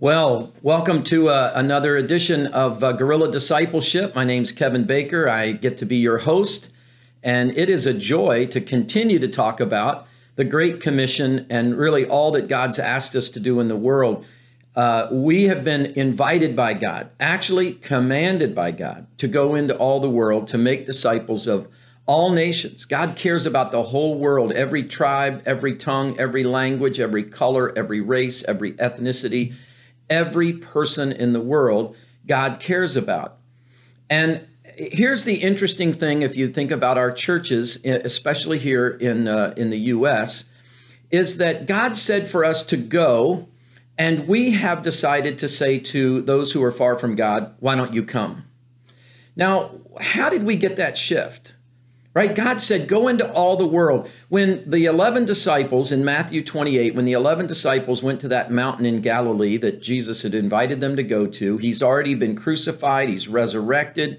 Well, welcome to uh, another edition of uh, Guerrilla Discipleship. My name's Kevin Baker. I get to be your host, and it is a joy to continue to talk about the Great Commission and really all that God's asked us to do in the world. Uh, we have been invited by God, actually commanded by God, to go into all the world to make disciples of all nations. God cares about the whole world, every tribe, every tongue, every language, every color, every race, every ethnicity every person in the world God cares about. And here's the interesting thing if you think about our churches, especially here in, uh, in the U.S., is that God said for us to go, and we have decided to say to those who are far from God, why don't you come? Now, how did we get that shift? Right? God said, Go into all the world. When the 11 disciples in Matthew 28, when the 11 disciples went to that mountain in Galilee that Jesus had invited them to go to, he's already been crucified, he's resurrected,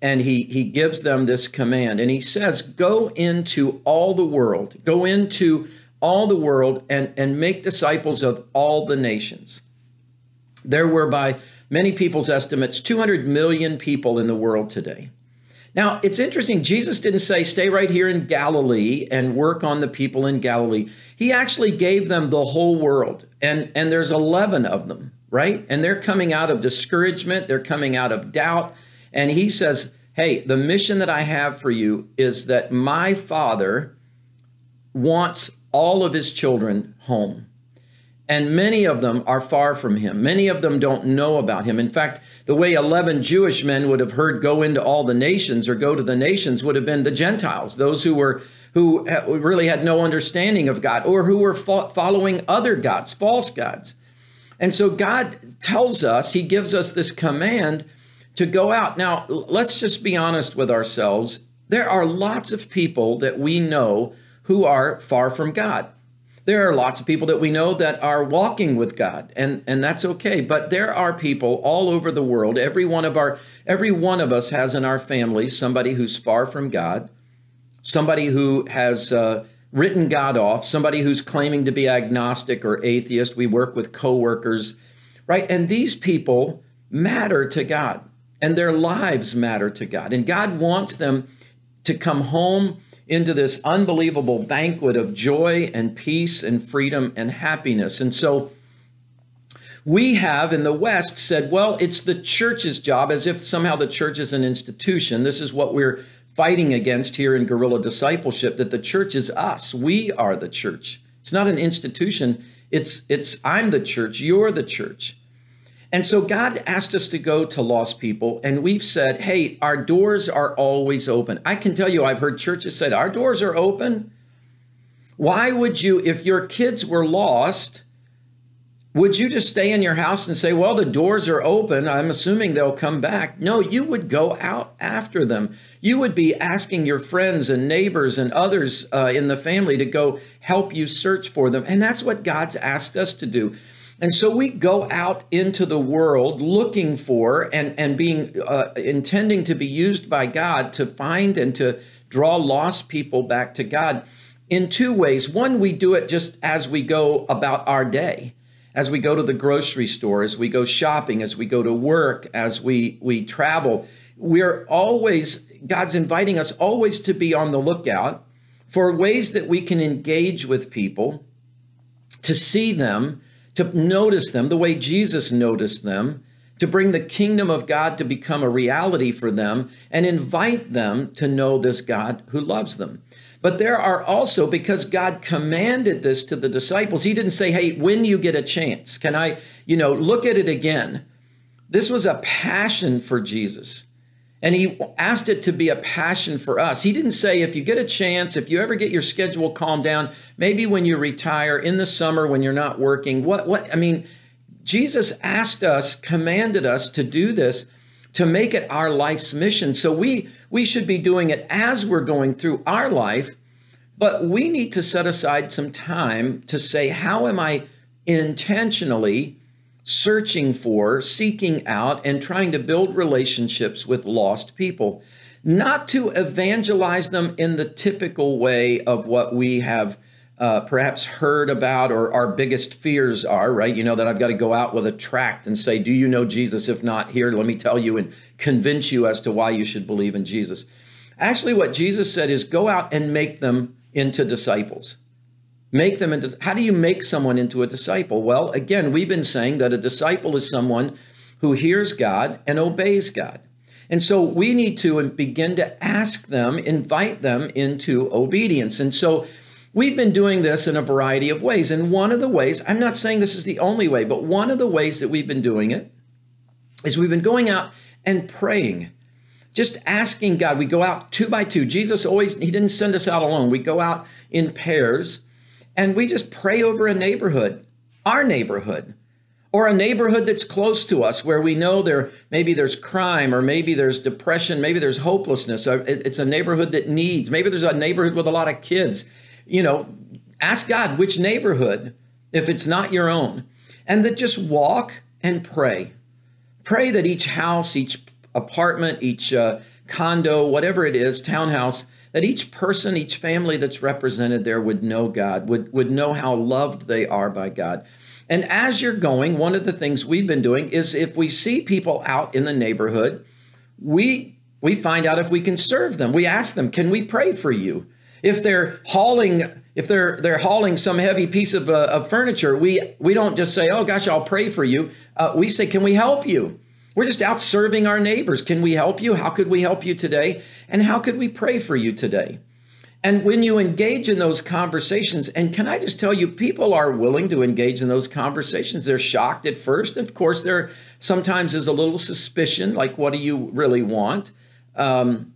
and he, he gives them this command. And he says, Go into all the world, go into all the world and, and make disciples of all the nations. There were, by many people's estimates, 200 million people in the world today. Now, it's interesting. Jesus didn't say, stay right here in Galilee and work on the people in Galilee. He actually gave them the whole world. And, and there's 11 of them, right? And they're coming out of discouragement, they're coming out of doubt. And he says, hey, the mission that I have for you is that my Father wants all of his children home. And many of them are far from him. Many of them don't know about him. In fact, the way 11 Jewish men would have heard go into all the nations or go to the nations would have been the Gentiles, those who were who really had no understanding of God or who were following other gods, false gods. And so God tells us, he gives us this command to go out. Now, let's just be honest with ourselves. There are lots of people that we know who are far from God. There are lots of people that we know that are walking with God, and, and that's okay. But there are people all over the world. Every one of our every one of us has in our family somebody who's far from God, somebody who has uh, written God off, somebody who's claiming to be agnostic or atheist. We work with coworkers, right? And these people matter to God, and their lives matter to God, and God wants them to come home into this unbelievable banquet of joy and peace and freedom and happiness. And so we have in the West said, well, it's the church's job, as if somehow the church is an institution. This is what we're fighting against here in guerrilla discipleship that the church is us. We are the church. It's not an institution. It's it's I'm the church, you're the church. And so God asked us to go to lost people, and we've said, hey, our doors are always open. I can tell you, I've heard churches say, our doors are open. Why would you, if your kids were lost, would you just stay in your house and say, well, the doors are open. I'm assuming they'll come back. No, you would go out after them. You would be asking your friends and neighbors and others uh, in the family to go help you search for them. And that's what God's asked us to do. And so we go out into the world looking for and, and being uh, intending to be used by God to find and to draw lost people back to God in two ways. One, we do it just as we go about our day, as we go to the grocery store, as we go shopping, as we go to work, as we, we travel. We're always, God's inviting us always to be on the lookout for ways that we can engage with people, to see them to notice them the way Jesus noticed them, to bring the kingdom of God to become a reality for them, and invite them to know this God who loves them. But there are also, because God commanded this to the disciples, He didn't say, hey, when you get a chance, can I, you know, look at it again? This was a passion for Jesus. And he asked it to be a passion for us. He didn't say, if you get a chance, if you ever get your schedule calmed down, maybe when you retire in the summer when you're not working, what, what, I mean, Jesus asked us, commanded us to do this to make it our life's mission. So we, we should be doing it as we're going through our life, but we need to set aside some time to say, how am I intentionally searching for, seeking out, and trying to build relationships with lost people, not to evangelize them in the typical way of what we have uh, perhaps heard about or our biggest fears are, right? You know, that I've got to go out with a tract and say, Do you know Jesus? If not, here, let me tell you and convince you as to why you should believe in Jesus. Actually, what Jesus said is go out and make them into disciples. Make them into, how do you make someone into a disciple? Well, again, we've been saying that a disciple is someone who hears God and obeys God. And so we need to begin to ask them, invite them into obedience. And so we've been doing this in a variety of ways. And one of the ways, I'm not saying this is the only way, but one of the ways that we've been doing it is we've been going out and praying. Just asking God. We go out two by two. Jesus always, He didn't send us out alone. We go out in pairs and we just pray over a neighborhood, our neighborhood or a neighborhood that's close to us where we know there maybe there's crime or maybe there's depression maybe there's hopelessness it's a neighborhood that needs maybe there's a neighborhood with a lot of kids. You know ask god which neighborhood if it's not your own and that just walk and pray. Pray that each house each apartment each uh, condo whatever it is townhouse that each person each family that's represented there would know god would, would know how loved they are by god and as you're going, one of the things we've been doing is if we see people out in the neighborhood, we we find out if we can serve them. We ask them, "Can we pray for you?" If they're hauling if they're they're hauling some heavy piece of, uh, of furniture, we we don't just say, "Oh gosh, I'll pray for you." Uh, we say, "Can we help you?" We're just out serving our neighbors. Can we help you? How could we help you today? And how could we pray for you today? And when you engage in those conversations, and can I just tell you, people are willing to engage in those conversations. They're shocked at first. Of course, there sometimes is a little suspicion, like, what do you really want? Um,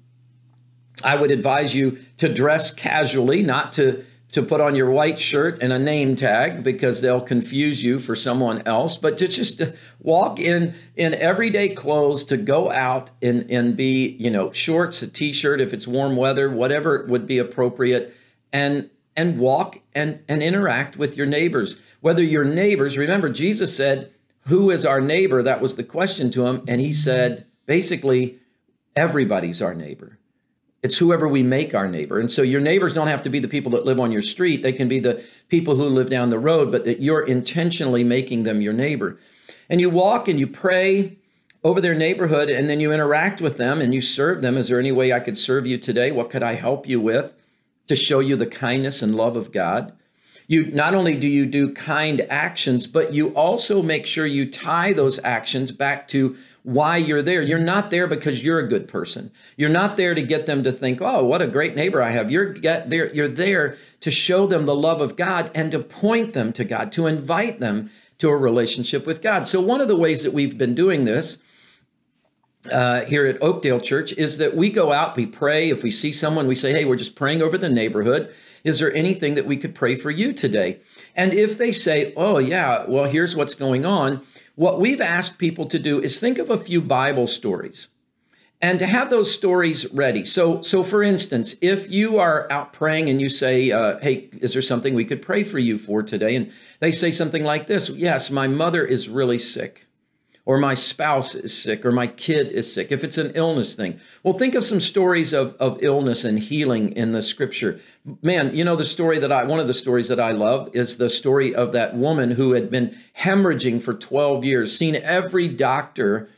I would advise you to dress casually, not to to put on your white shirt and a name tag because they'll confuse you for someone else, but to just walk in in everyday clothes to go out and, and be, you know, shorts, a t-shirt if it's warm weather, whatever would be appropriate, and and walk and, and interact with your neighbors. Whether your neighbors, remember Jesus said, Who is our neighbor? That was the question to him. And he said, basically, everybody's our neighbor. It's whoever we make our neighbor. And so your neighbors don't have to be the people that live on your street. They can be the people who live down the road, but that you're intentionally making them your neighbor. And you walk and you pray over their neighborhood and then you interact with them and you serve them. Is there any way I could serve you today? What could I help you with to show you the kindness and love of God? You not only do you do kind actions, but you also make sure you tie those actions back to why you're there. You're not there because you're a good person. You're not there to get them to think, "Oh, what a great neighbor I have." You're there you're there to show them the love of God and to point them to God, to invite them to a relationship with God. So one of the ways that we've been doing this uh, here at Oakdale Church is that we go out, we pray. If we see someone, we say, "Hey, we're just praying over the neighborhood. Is there anything that we could pray for you today?" And if they say, "Oh, yeah, well, here's what's going on," What we've asked people to do is think of a few Bible stories and to have those stories ready. So, so for instance, if you are out praying and you say, uh, "Hey, is there something we could pray for you for today?" and they say something like this: "Yes, my mother is really sick." Or my spouse is sick, or my kid is sick, if it's an illness thing. Well, think of some stories of, of illness and healing in the scripture. Man, you know, the story that I, one of the stories that I love is the story of that woman who had been hemorrhaging for 12 years, seen every doctor.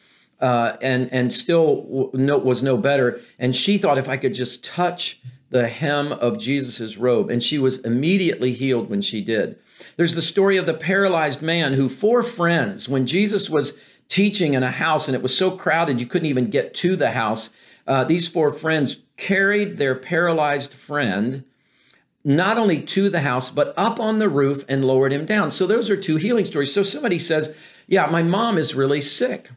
Uh, and and still no, was no better. And she thought if I could just touch the hem of Jesus's robe, and she was immediately healed when she did. There's the story of the paralyzed man who four friends, when Jesus was teaching in a house and it was so crowded you couldn't even get to the house. Uh, these four friends carried their paralyzed friend not only to the house, but up on the roof and lowered him down. So those are two healing stories. So somebody says, Yeah, my mom is really sick.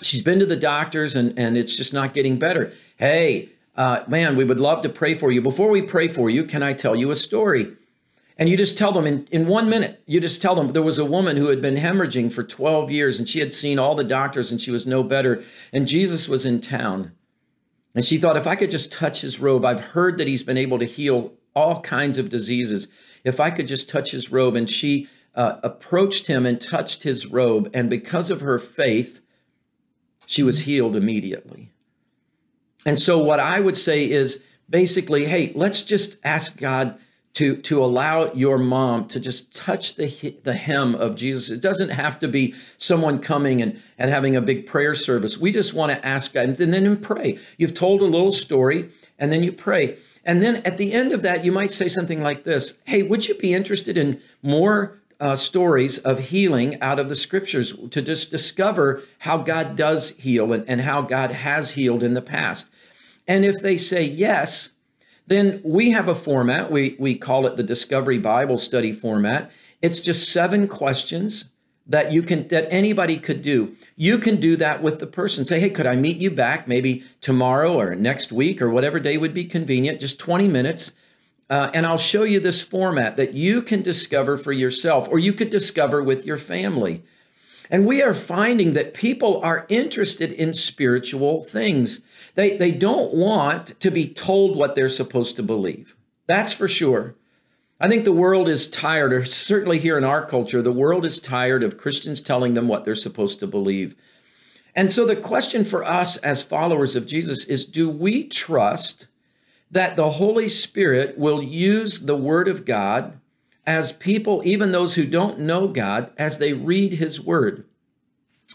She's been to the doctors and, and it's just not getting better. Hey, uh, man, we would love to pray for you. Before we pray for you, can I tell you a story? And you just tell them in, in one minute, you just tell them there was a woman who had been hemorrhaging for 12 years and she had seen all the doctors and she was no better. And Jesus was in town. And she thought, if I could just touch his robe, I've heard that he's been able to heal all kinds of diseases. If I could just touch his robe. And she uh, approached him and touched his robe. And because of her faith, she was healed immediately. And so, what I would say is basically, hey, let's just ask God to, to allow your mom to just touch the, the hem of Jesus. It doesn't have to be someone coming and, and having a big prayer service. We just want to ask God and then pray. You've told a little story and then you pray. And then at the end of that, you might say something like this Hey, would you be interested in more uh, stories of healing out of the scriptures to just discover how God does heal and, and how God has healed in the past? And if they say yes, then we have a format. We, we call it the Discovery Bible Study format. It's just seven questions that you can that anybody could do. You can do that with the person. Say, hey, could I meet you back maybe tomorrow or next week or whatever day would be convenient? Just 20 minutes. Uh, and I'll show you this format that you can discover for yourself or you could discover with your family. And we are finding that people are interested in spiritual things. They, they don't want to be told what they're supposed to believe. That's for sure. I think the world is tired, or certainly here in our culture, the world is tired of Christians telling them what they're supposed to believe. And so the question for us as followers of Jesus is do we trust that the Holy Spirit will use the Word of God as people, even those who don't know God, as they read His Word?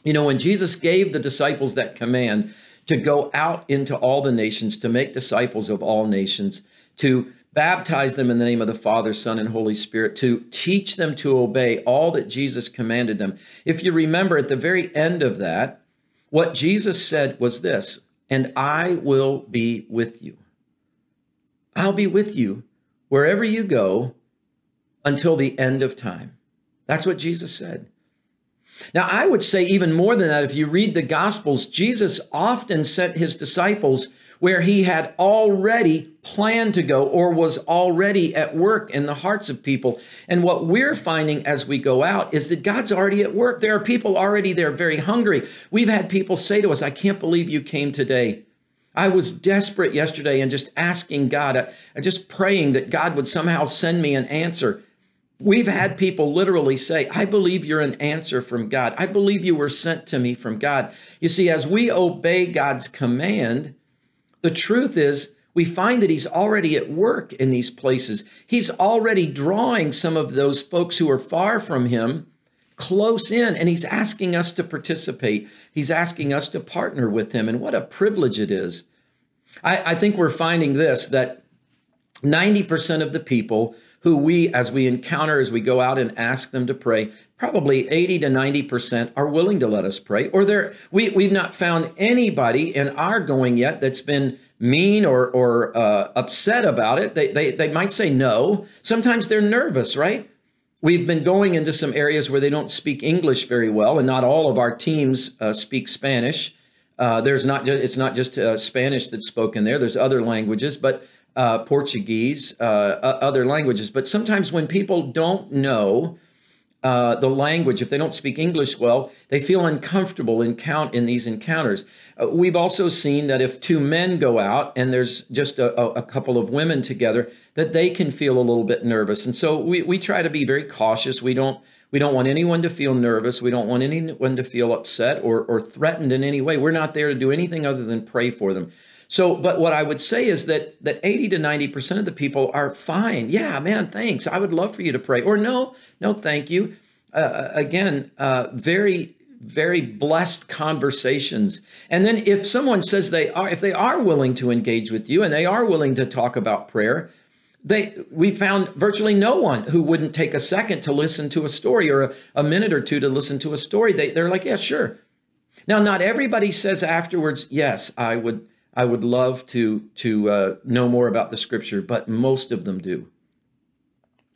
You know, when Jesus gave the disciples that command to go out into all the nations, to make disciples of all nations, to baptize them in the name of the Father, Son, and Holy Spirit, to teach them to obey all that Jesus commanded them. If you remember at the very end of that, what Jesus said was this, and I will be with you. I'll be with you wherever you go until the end of time. That's what Jesus said. Now, I would say even more than that, if you read the Gospels, Jesus often sent his disciples where he had already planned to go or was already at work in the hearts of people. And what we're finding as we go out is that God's already at work. There are people already there very hungry. We've had people say to us, I can't believe you came today. I was desperate yesterday and just asking God, uh, just praying that God would somehow send me an answer. We've had people literally say, I believe you're an answer from God. I believe you were sent to me from God. You see, as we obey God's command, the truth is, we find that he's already at work in these places. He's already drawing some of those folks who are far from him close in, and he's asking us to participate. He's asking us to partner with him. And what a privilege it is. I, I think we're finding this that 90% of the people who we, as we encounter, as we go out and ask them to pray, probably 80 to 90% are willing to let us pray. Or they're, we, we've not found anybody in our going yet that's been mean or, or uh, upset about it. They, they, they might say no. Sometimes they're nervous, right? We've been going into some areas where they don't speak English very well, and not all of our teams uh, speak Spanish. Uh, there's not just, it's not just uh, Spanish that's spoken there. There's other languages, but uh, Portuguese, uh, other languages. But sometimes when people don't know uh, the language, if they don't speak English well, they feel uncomfortable in count in these encounters. Uh, we've also seen that if two men go out and there's just a, a, couple of women together, that they can feel a little bit nervous. And so we, we try to be very cautious. We don't we don't want anyone to feel nervous. We don't want anyone to feel upset or, or threatened in any way. We're not there to do anything other than pray for them. So, but what I would say is that that 80 to 90% of the people are fine. Yeah, man, thanks. I would love for you to pray. Or no, no, thank you. Uh, again, uh, very, very blessed conversations. And then if someone says they are, if they are willing to engage with you and they are willing to talk about prayer, they we found virtually no one who wouldn't take a second to listen to a story or a, a minute or two to listen to a story. They, they're like, yeah, sure. Now, not everybody says afterwards, yes, I would I would love to to uh, know more about the scripture, but most of them do.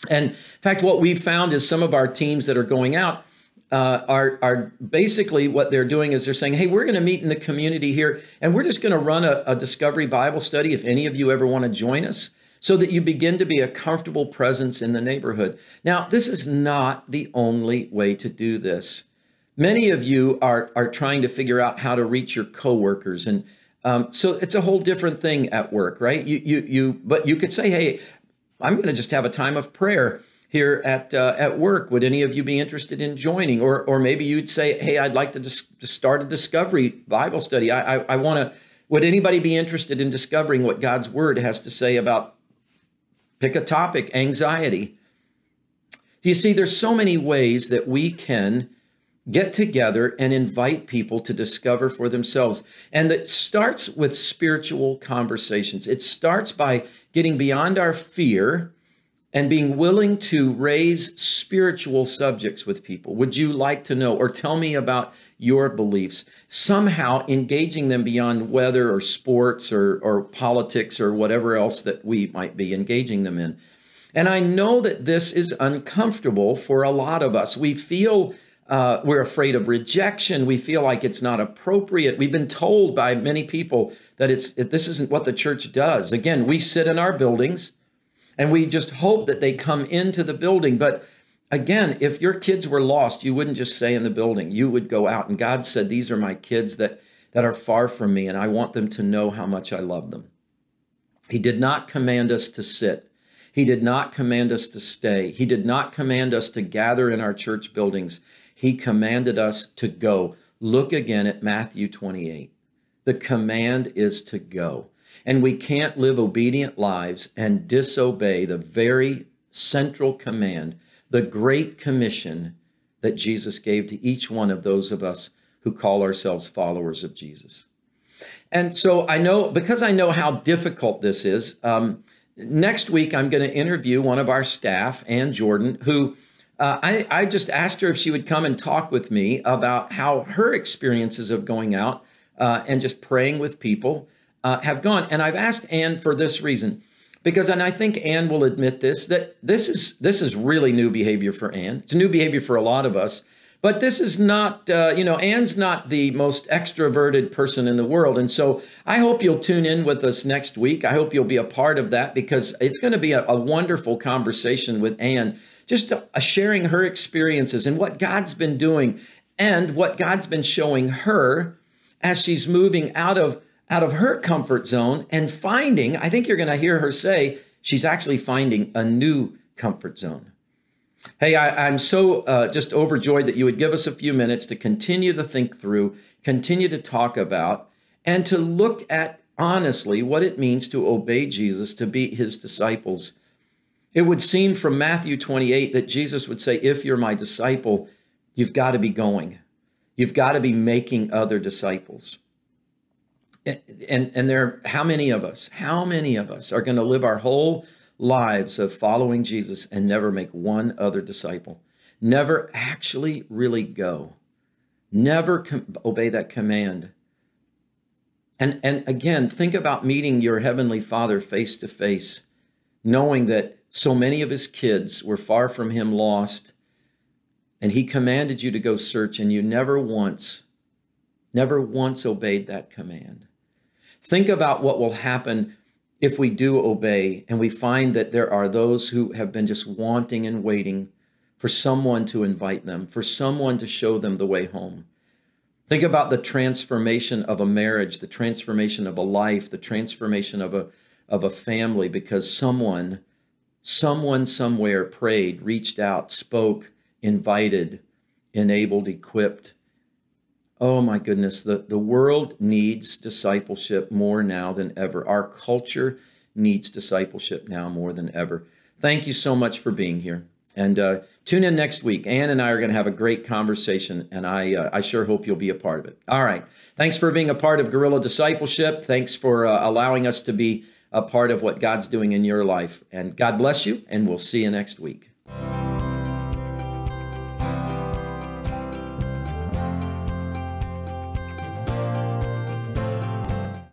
And in fact, what we've found is some of our teams that are going out uh, are are basically what they're doing is they're saying, "Hey, we're going to meet in the community here, and we're just going to run a, a Discovery Bible study. If any of you ever want to join us." So that you begin to be a comfortable presence in the neighborhood. Now, this is not the only way to do this. Many of you are, are trying to figure out how to reach your coworkers and um, so it's a whole different thing at work, right? You, you, you, but you could say, hey, I'm going to just have a time of prayer here at uh, at work. Would any of you be interested in joining? Or or maybe you'd say, hey, I'd like to, dis- start a discovery Bible study. I I, I want to. Would anybody be interested in discovering what God's Word has to say about Pick a topic, anxiety. Do You see, there's so many ways that we can get together and invite people to discover for themselves. And it starts with spiritual conversations. It starts by getting beyond our fear and being willing to raise spiritual subjects with people. Would you like to know or tell me about your beliefs? Somehow engaging them beyond weather or sports or, or politics or whatever else that we might be engaging them in. And I know that this is uncomfortable for a lot of us. We feel uh, we're afraid of rejection. We feel like it's not appropriate. We've been told by many people that it's this isn't what the church does. Again, we sit in our buildings and we just hope that they come into the building. But again, if your kids were lost, you wouldn't just stay in the building. You would go out. And God said, These are my kids that, that are far from me, and I want them to know how much I love them. He did not command us to sit. He did not command us to stay. He did not command us to gather in our church buildings. He commanded us to go. Look again at Matthew 28. The command is to go. And we can't live obedient lives and disobey the very central command, the great commission that Jesus gave to each one of those of us who call ourselves followers of Jesus. And so I know, because I know how difficult this is, um, next week I'm going to interview one of our staff, Ann Jordan, who uh, I, I just asked her if she would come and talk with me about how her experiences of going out uh, and just praying with people uh, have gone. And I've asked Anne for this reason, because, and I think Anne will admit this, that this is this is really new behavior for Anne. It's new behavior for a lot of us. But this is not, uh, you know, Anne's not the most extroverted person in the world. And so I hope you'll tune in with us next week. I hope you'll be a part of that because it's going to be a, a wonderful conversation with Ann just sharing her experiences and what God's been doing and what God's been showing her as she's moving out of out of her comfort zone and finding, I think you're going to hear her say, she's actually finding a new comfort zone. Hey, I, am so uh, just overjoyed that you would give us a few minutes to continue to think through, continue to talk about, and to look at honestly what it means to obey Jesus, to be his disciples it would seem from Matthew 28 that Jesus would say, If you're my disciple, you've got to be going. You've got to be making other disciples. And, and, and there, how many of us, how many of us are going to live our whole lives of following Jesus and never make one other disciple? Never actually really go. Never com- obey that command. And, and again, think about meeting your heavenly Father face to face, knowing that so many of his kids were far from him lost, and he commanded you to go search, and you never once, never once obeyed that command. Think about what will happen if we do obey and we find that there are those who have been just wanting and waiting for someone to invite them, for someone to show them the way home. Think about the transformation of a marriage, the transformation of a life, the transformation of a, of a family because someone Someone somewhere prayed, reached out, spoke, invited, enabled, equipped. Oh my goodness, the, the world needs discipleship more now than ever. Our culture needs discipleship now more than ever. Thank you so much for being here. And uh, tune in next week. Ann and I are going to have a great conversation, and I, uh, I sure hope you'll be a part of it. All right. Thanks for being a part of Guerrilla Discipleship. Thanks for uh, allowing us to be a part of what God's doing in your life. And God bless you, and we'll see you next week.